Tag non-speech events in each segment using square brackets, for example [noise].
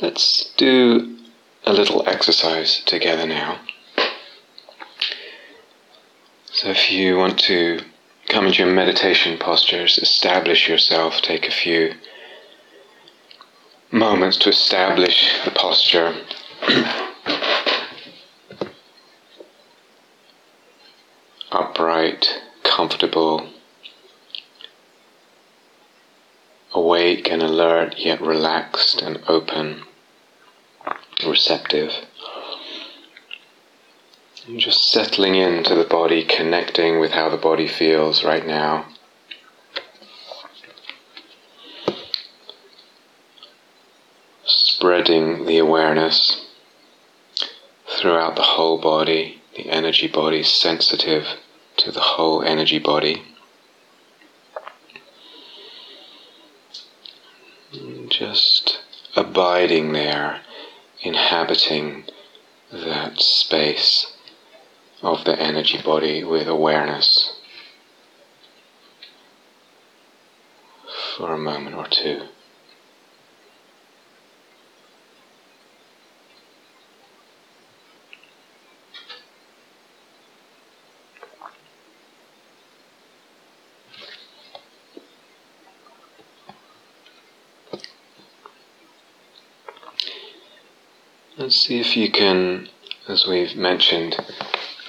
Let's do a little exercise together now. So, if you want to come into your meditation postures, establish yourself, take a few moments to establish the posture. [clears throat] Upright, comfortable, alert, yet relaxed and open, receptive. And just settling into the body, connecting with how the body feels right now. Spreading the awareness throughout the whole body, the energy body sensitive to the whole energy body. Just abiding there, inhabiting that space of the energy body with awareness for a moment or two. Let's see if you can, as we've mentioned,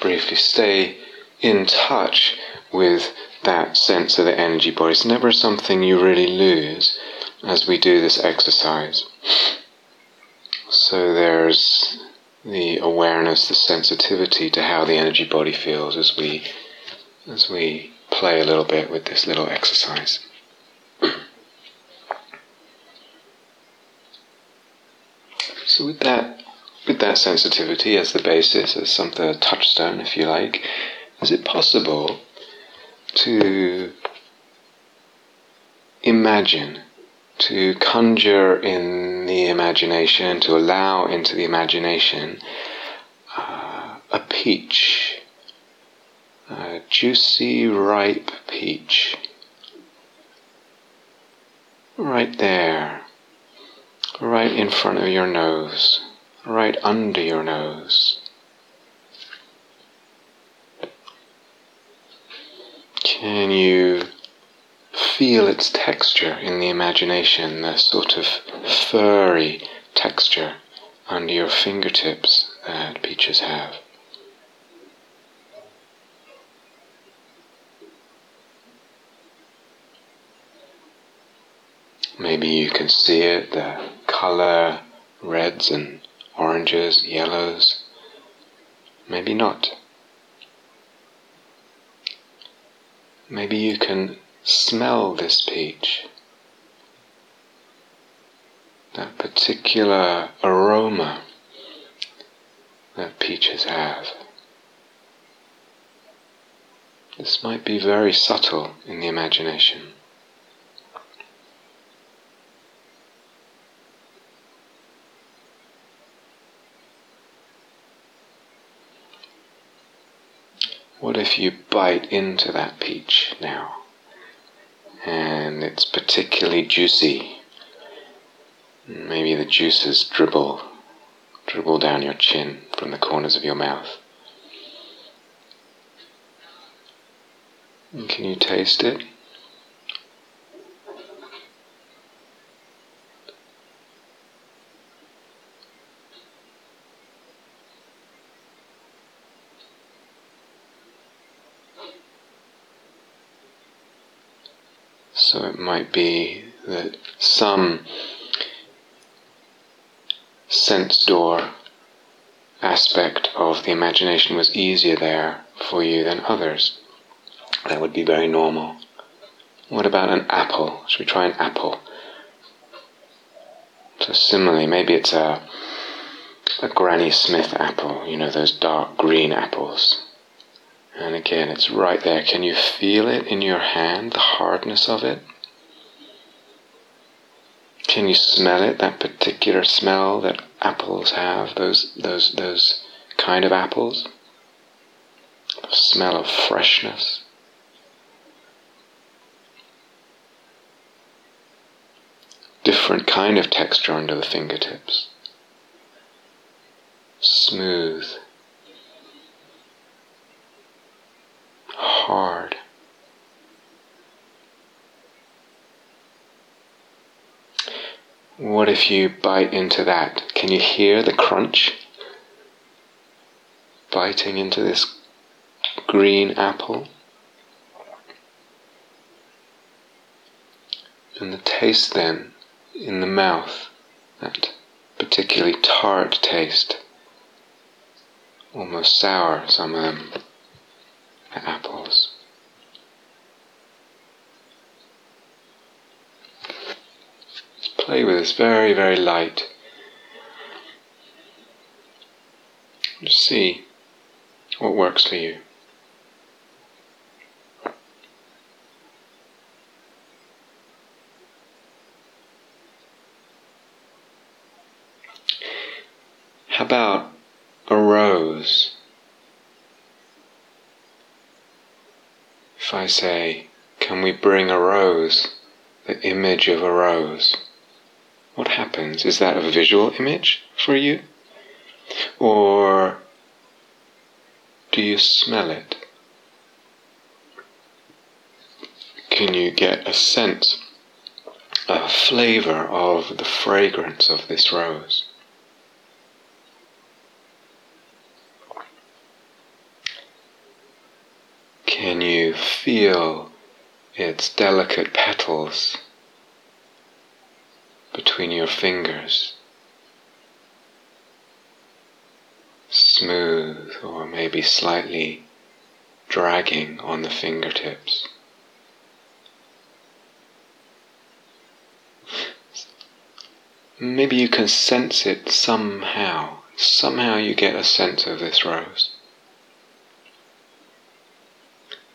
briefly stay in touch with that sense of the energy body. It's never something you really lose as we do this exercise. So there's the awareness, the sensitivity to how the energy body feels as we as we play a little bit with this little exercise. so with that with that sensitivity as the basis, as something, a touchstone, if you like, is it possible to imagine, to conjure in the imagination, to allow into the imagination uh, a peach, a juicy, ripe peach, right there, right in front of your nose right under your nose. Can you feel its texture in the imagination, the sort of furry texture under your fingertips that peaches have? Maybe you can see it, the color, reds and oranges, yellows, maybe not. Maybe you can smell this peach, that particular aroma that peaches have. This might be very subtle in the imagination. What if you bite into that peach now? And it's particularly juicy. Maybe the juices dribble, dribble down your chin from the corners of your mouth. Can you taste it? So it might be that some sense door aspect of the imagination was easier there for you than others. That would be very normal. What about an apple? Should we try an apple? So similarly, maybe it's a a Granny Smith apple, you know, those dark green apples. And again, it's right there. Can you feel it in your hand, the hardness of it? Can you smell it, that particular smell that apples have, those, those, those kind of apples? The smell of freshness. different kind of texture under the fingertips. Smooth, What if you bite into that? Can you hear the crunch? Biting into this green apple. And the taste then in the mouth, that particularly tart taste, almost sour, some of them, apples. Just play with this very, very light. Just see what works for you. How about a rose? If I say, Can we bring a rose? The image of a rose. What happens? Is that a visual image for you? Or do you smell it? Can you get a sense, a flavor of the fragrance of this rose? Can you feel its delicate petals between your fingers? Smooth or maybe slightly dragging on the fingertips. Maybe you can sense it somehow. Somehow you get a sense of this rose.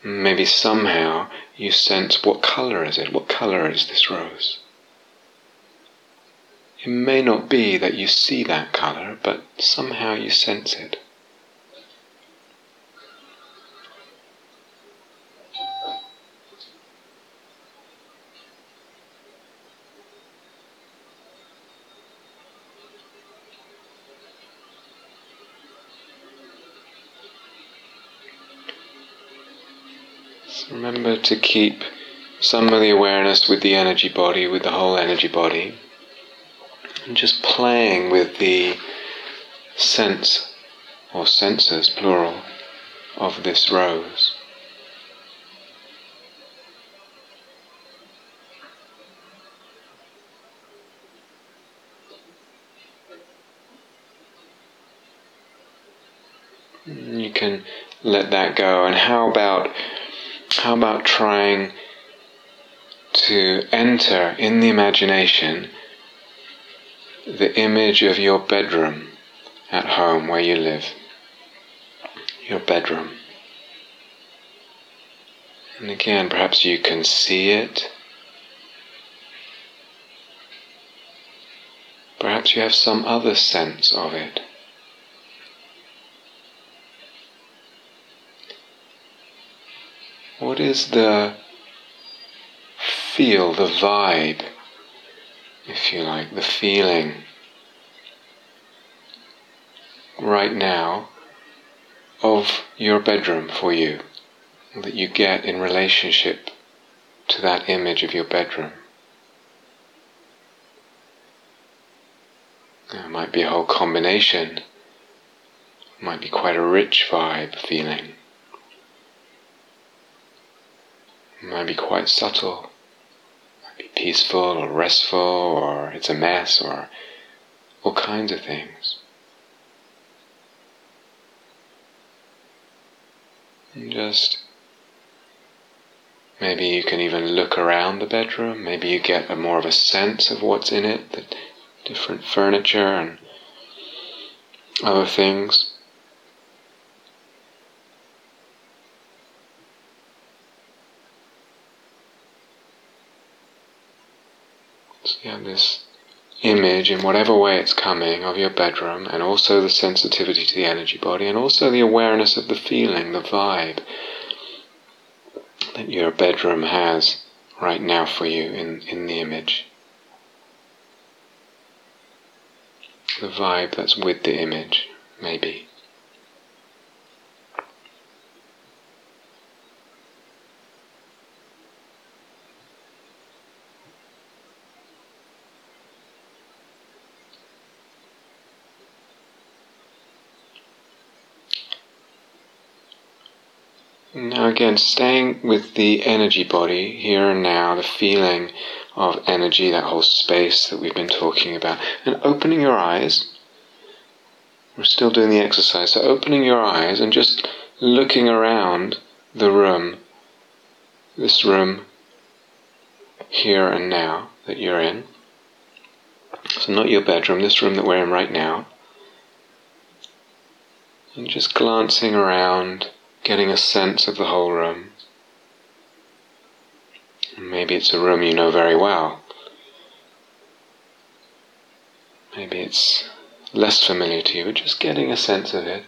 Maybe somehow you sense what color is it? What color is this rose? It may not be that you see that color, but somehow you sense it. remember to keep some of the awareness with the energy body, with the whole energy body, and just playing with the sense, or senses plural, of this rose. You can let that go. And how about how about trying to enter in the imagination the image of your bedroom at home where you live? Your bedroom. And again, perhaps you can see it. Perhaps you have some other sense of it. What is the feel, the vibe, if you like, the feeling right now of your bedroom for you that you get in relationship to that image of your bedroom? It might be a whole combination. It might be quite a rich vibe feeling. it might be quite subtle. Peaceful or restful or it's a mess or all kinds of things. And just maybe you can even look around the bedroom. Maybe you get a more of a sense of what's in it, the different furniture and other things. image, in whatever way it's coming, of your bedroom, and also the sensitivity to the energy body, and also the awareness of the feeling, the vibe that your bedroom has right now for you in, in the image. The vibe that's with the image, maybe. Again, staying with the energy body here and now, the feeling of energy, that whole space that we've been talking about, and opening your eyes. We're still doing the exercise, so opening your eyes and just looking around the room, this room here and now that you're in. So, not your bedroom, this room that we're in right now. And just glancing around getting a sense of the whole room. Maybe it's a room you know very well. Maybe it's less familiar to you, but just getting a sense of it.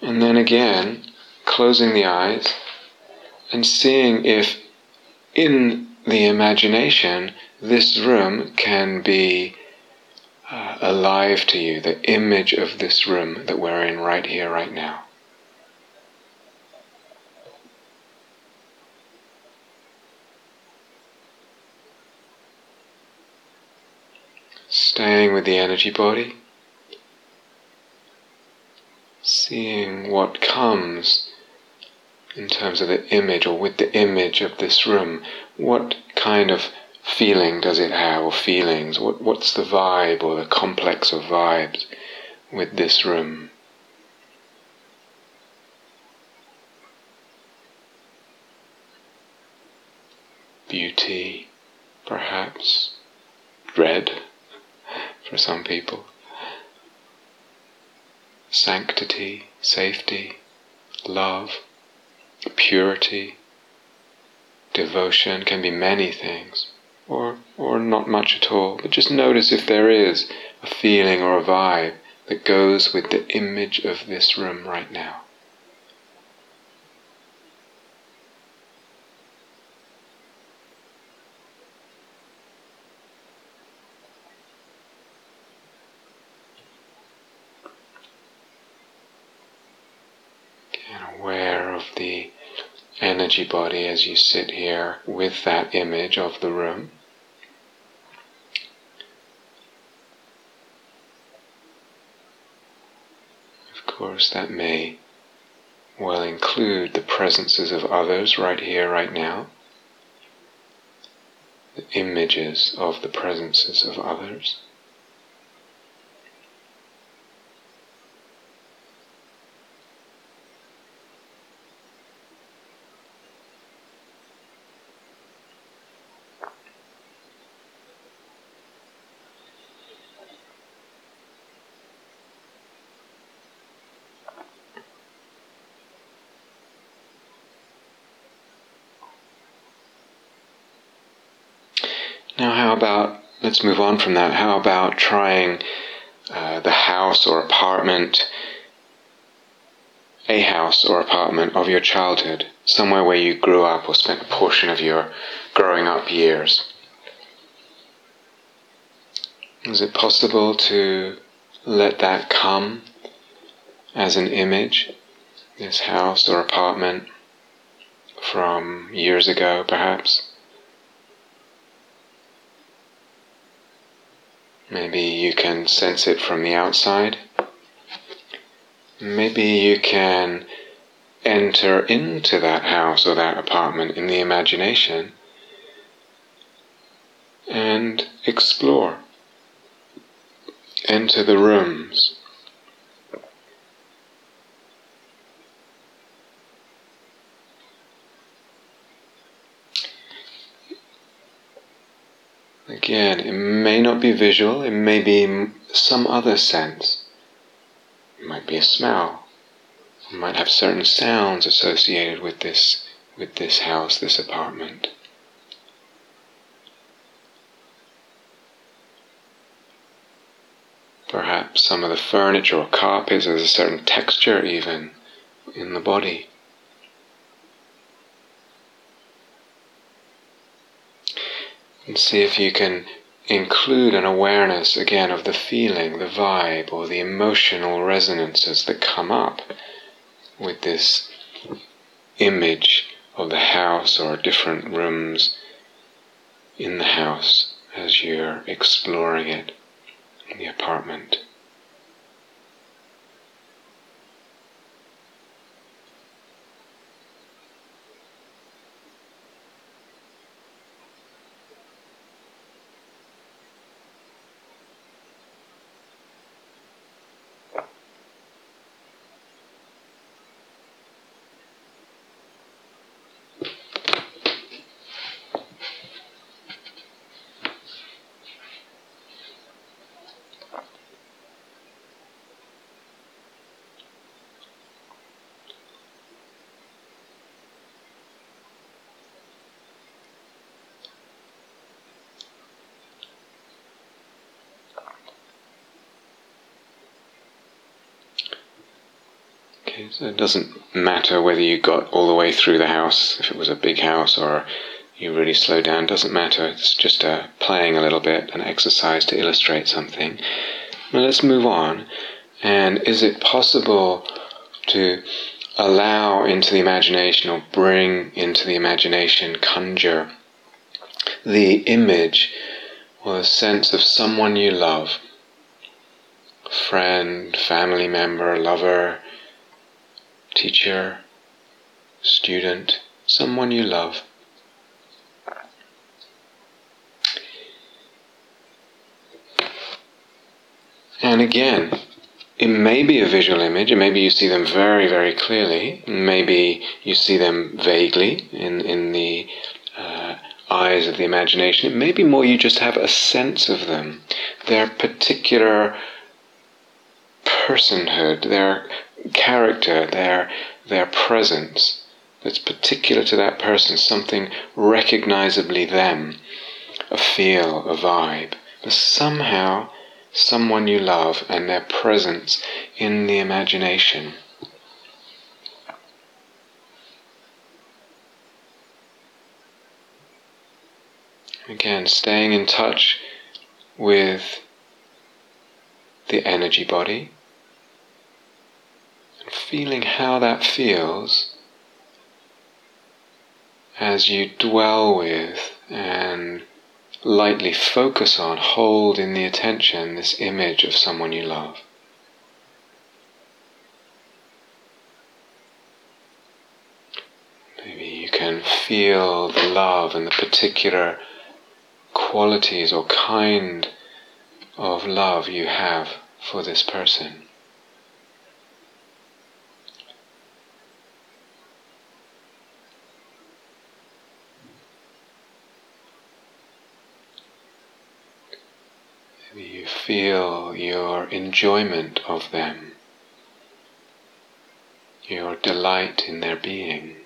And then again, closing the eyes and seeing if in the imagination this room can be uh, alive to you, the image of this room that we're in right here, right now. Staying with the energy body, seeing what comes in terms of the image or with the image of this room, what kind of feeling does it have, or feelings? What, what's the vibe or the complex of vibes with this room? Beauty, perhaps, dread for some people, sanctity, safety, love, purity, devotion can be many things or, or not much at all, but just notice if there is a feeling or a vibe that goes with the image of this room right now. Again, aware of the energy body as you sit here with that image of the room. Of course, that may well include the presences of others right here, right now, the images of the presences of others. Now, how about, let's move on from that. How about trying uh, the house or apartment, a house or apartment of your childhood, somewhere where you grew up or spent a portion of your growing up years? Is it possible to let that come as an image, this house or apartment from years ago, perhaps? Maybe you can sense it from the outside. Maybe you can enter into that house or that apartment in the imagination and explore. Enter the rooms. Again, it may not be visual, it may be some other sense. It might be a smell. It might have certain sounds associated with this with this house, this apartment. Perhaps some of the furniture or carpets, has a certain texture even in the body. And see if you can include an awareness again of the feeling, the vibe, or the emotional resonances that come up with this image of the house or different rooms in the house as you're exploring it in the apartment. Okay, so it doesn't matter whether you got all the way through the house, if it was a big house, or you really slow down, doesn't matter. It's just uh, playing a little bit, an exercise to illustrate something. Now let's move on. And is it possible to allow into the imagination or bring into the imagination, conjure the image or the sense of someone you love? Friend, family member, lover, teacher, student, someone you love. And again, it may be a visual image, and maybe you see them very, very clearly, maybe you see them vaguely in, in the uh, eyes of the imagination. It may be more you just have a sense of them, their particular personhood, their character, their, their presence that's particular to that person, something recognizably them, a feel, a vibe. But somehow, someone you love and their presence in the imagination. Again, staying in touch with the energy body, feeling how that feels as you dwell with and lightly focus on, hold in the attention this image of someone you love. Maybe you can feel the love and the particular qualities or kind of love you have for this person. you feel your enjoyment of them, your delight in their being.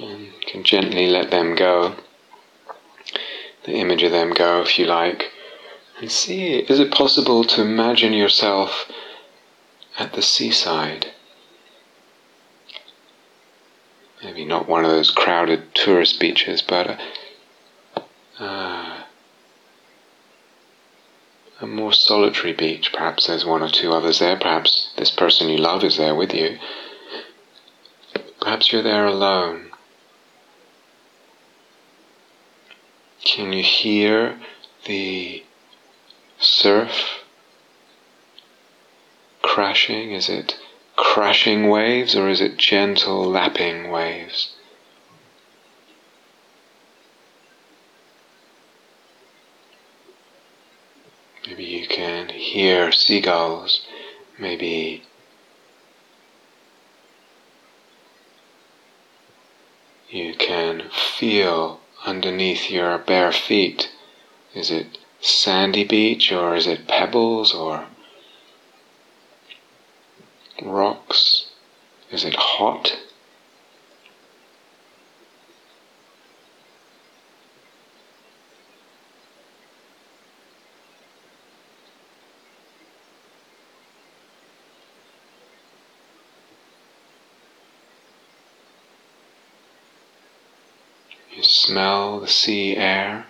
You can gently let them go, the image of them go if you like, and see is it possible to imagine yourself at the seaside? Maybe not one of those crowded tourist beaches, but a, uh, a more solitary beach. Perhaps there's one or two others there. Perhaps this person you love is there with you. Perhaps you're there alone. Can you hear the surf crashing? Is it crashing waves or is it gentle lapping waves? Maybe you can hear seagulls, maybe you can feel underneath your bare feet? Is it sandy beach or is it pebbles or rocks? Is it hot? You smell the sea air.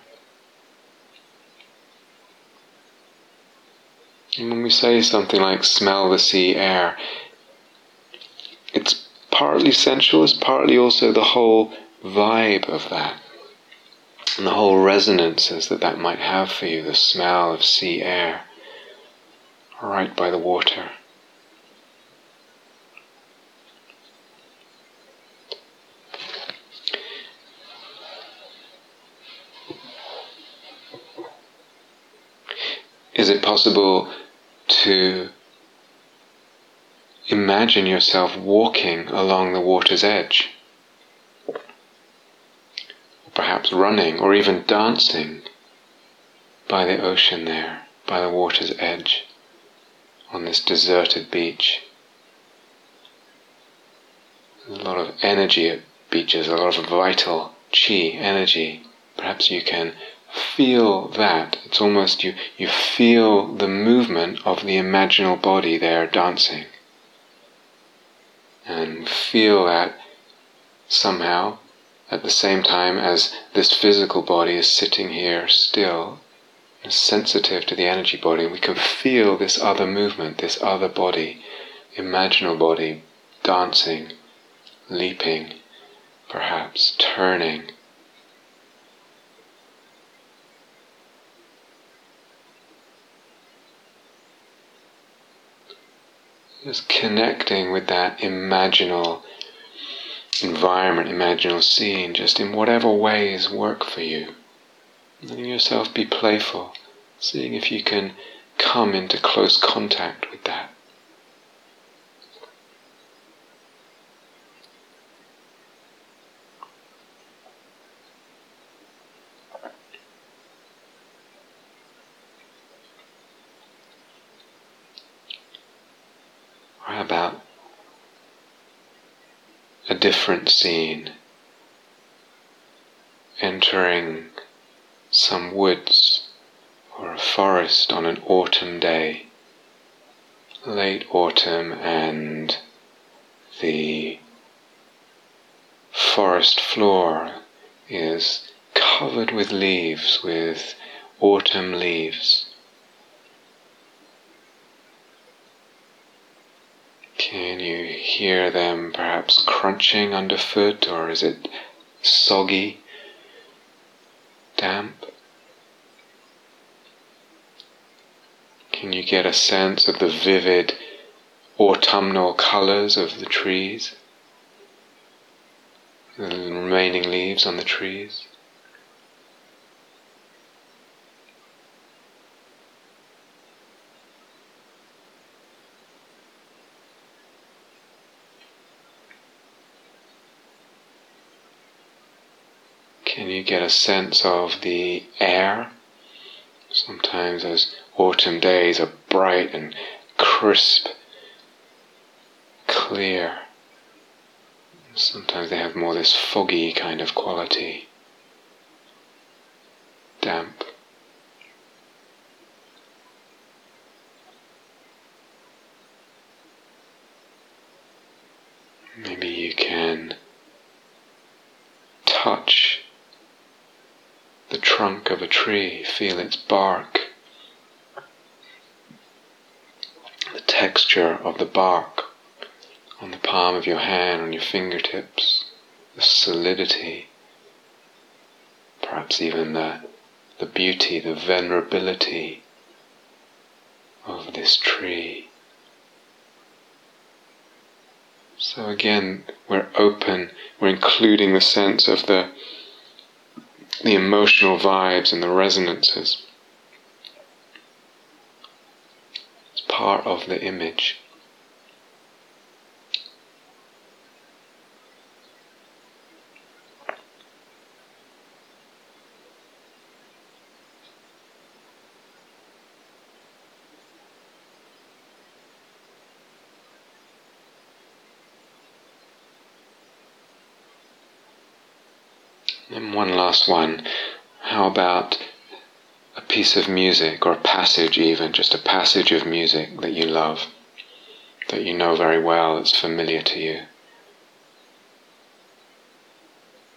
And when we say something like smell the sea air, it's partly sensual, it's partly also the whole vibe of that. And the whole resonances that that might have for you, the smell of sea air right by the water. Is it possible to imagine yourself walking along the water's edge? Or perhaps running or even dancing by the ocean there, by the water's edge, on this deserted beach. A lot of energy at beaches, a lot of vital chi energy. Perhaps you can feel that. It's almost you, you feel the movement of the imaginal body there dancing. And feel that somehow at the same time as this physical body is sitting here still, sensitive to the energy body, we can feel this other movement, this other body, imaginal body, dancing, leaping, perhaps turning Just connecting with that imaginal environment, imaginal scene, just in whatever ways work for you. Letting yourself be playful, seeing if you can come into close contact with that. about a different scene, entering some woods or a forest on an autumn day, late autumn, and the forest floor is covered with leaves, with autumn leaves. Can you hear them perhaps crunching underfoot, or is it soggy, damp? Can you get a sense of the vivid autumnal colors of the trees, the remaining leaves on the trees? Can you get a sense of the air? Sometimes those autumn days are bright and crisp, clear. Sometimes they have more this foggy kind of quality, damp. Maybe you can touch the trunk of a tree, feel its bark, the texture of the bark on the palm of your hand, on your fingertips, the solidity, perhaps even the, the beauty, the venerability of this tree. So again, we're open, we're including the sense of the the emotional vibes and the resonances. It's part of the image. And one last one. How about a piece of music or a passage, even just a passage of music that you love, that you know very well, that's familiar to you?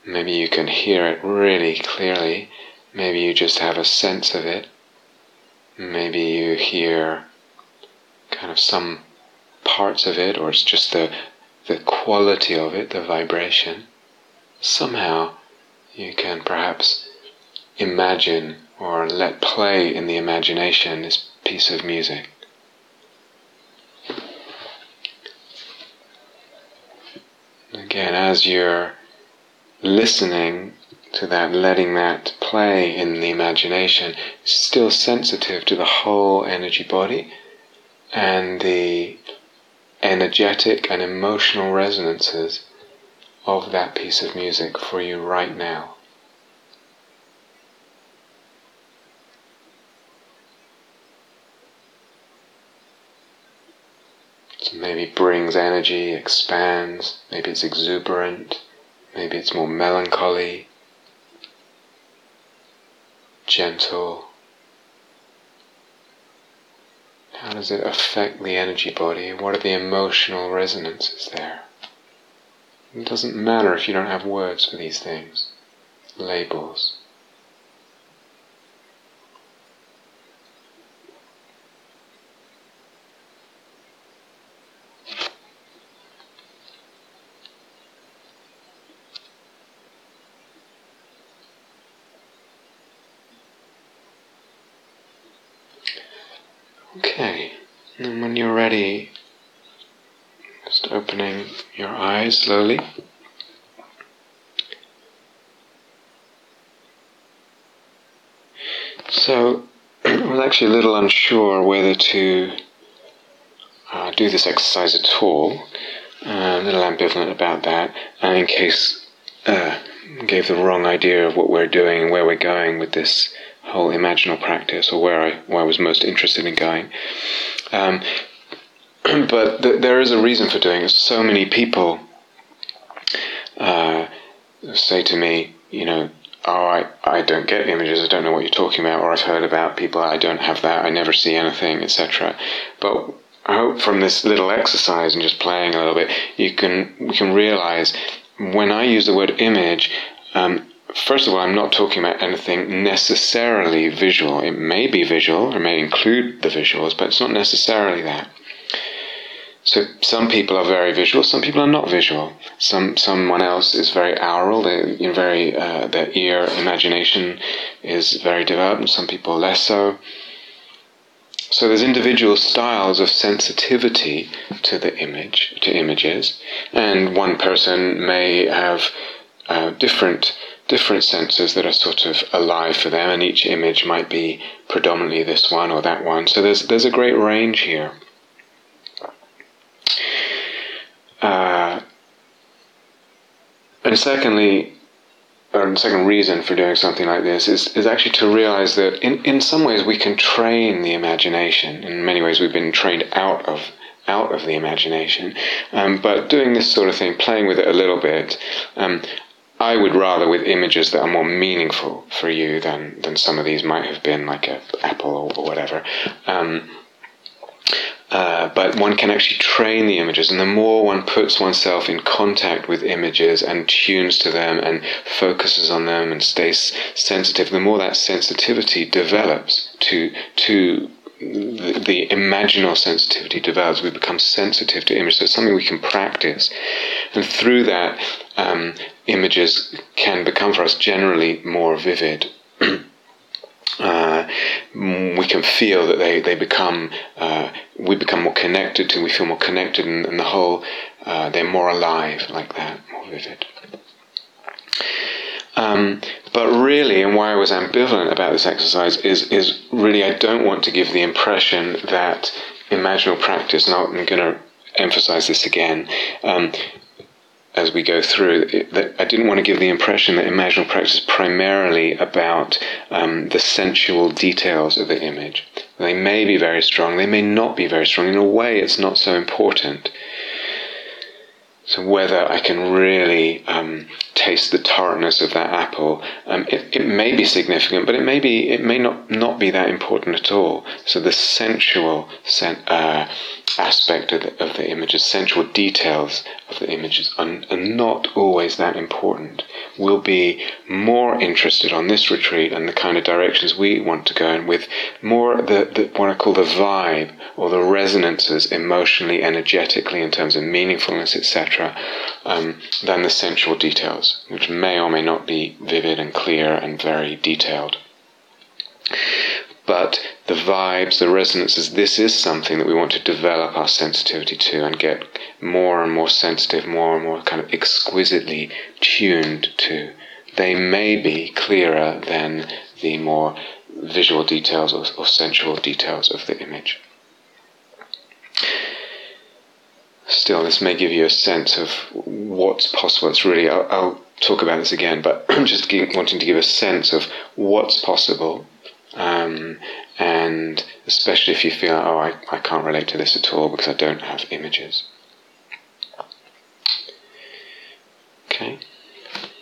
Maybe you can hear it really clearly. Maybe you just have a sense of it. Maybe you hear kind of some parts of it, or it's just the, the quality of it, the vibration. Somehow you can perhaps imagine or let play in the imagination this piece of music. Again, as you're listening to that, letting that play in the imagination, still sensitive to the whole energy body and the energetic and emotional resonances of that piece of music for you right now. Maybe brings energy, expands, maybe it's exuberant, maybe it's more melancholy, gentle. How does it affect the energy body? What are the emotional resonances there? It doesn't matter if you don't have words for these things, labels. Okay, and when you're ready, just opening your eyes slowly. So, I was actually a little unsure whether to uh, do this exercise at all. Uh, a little ambivalent about that, and in case uh, gave the wrong idea of what we're doing and where we're going with this whole imaginal practice, or where I where I was most interested in going. Um, [clears throat] but th- there is a reason for doing it. So many people uh, say to me, you know, oh, I, I don't get images, I don't know what you're talking about, or I've heard about people, I don't have that, I never see anything, etc. But I hope from this little exercise and just playing a little bit, you can we can realize when I use the word image, um, first of all, I'm not talking about anything necessarily visual. It may be visual, it may include the visuals, but it's not necessarily that. So some people are very visual, some people are not visual. Some someone else is very aural, they you know, very uh, their ear imagination is very developed, and some people less so. So there's individual styles of sensitivity to the image, to images, and one person may have uh, different different senses that are sort of alive for them, and each image might be predominantly this one or that one. So there's there's a great range here. Uh, and secondly, or second reason for doing something like this is, is actually to realize that in, in some ways we can train the imagination. In many ways, we've been trained out of out of the imagination. Um, but doing this sort of thing, playing with it a little bit, um, I would rather with images that are more meaningful for you than, than some of these might have been, like a apple or, or whatever. Um, uh, but one can actually train the images, and the more one puts oneself in contact with images and tunes to them and focuses on them and stays sensitive, the more that sensitivity develops to to the, the imaginal sensitivity develops. We become sensitive to images. So it's something we can practice, and through that, um, images can become for us generally more vivid. [clears throat] we can feel that they, they become, uh, we become more connected to, we feel more connected, and, and the whole, uh, they're more alive like that, more vivid. Um, but really, and why I was ambivalent about this exercise is, is really I don't want to give the impression that imaginal practice, and I'm going to emphasize this again, um, as we go through, that I didn't want to give the impression that imaginal practice is primarily about um, the sensual details of the image. They may be very strong, they may not be very strong. In a way, it's not so important. So whether I can really um, taste the tartness of that apple, um, it, it may be significant, but it may be it may not not be that important at all. So the sensual sen- uh, aspect of the, of the images, sensual details of the images are, are not always that important. We'll be more interested on this retreat and the kind of directions we want to go in with more the, the what I call the vibe or the resonances emotionally, energetically, in terms of meaningfulness, etc., um, than the sensual details, which may or may not be vivid and clear and very detailed. But the vibes, the resonances, this is something that we want to develop our sensitivity to and get more and more sensitive, more and more kind of exquisitely tuned to. They may be clearer than the more visual details or, or sensual details of the image. Still, this may give you a sense of what's possible. It's really, I'll, I'll talk about this again, but I'm [clears throat] just wanting to give a sense of what's possible um, and especially if you feel, oh, I, I can't relate to this at all because I don't have images. Okay.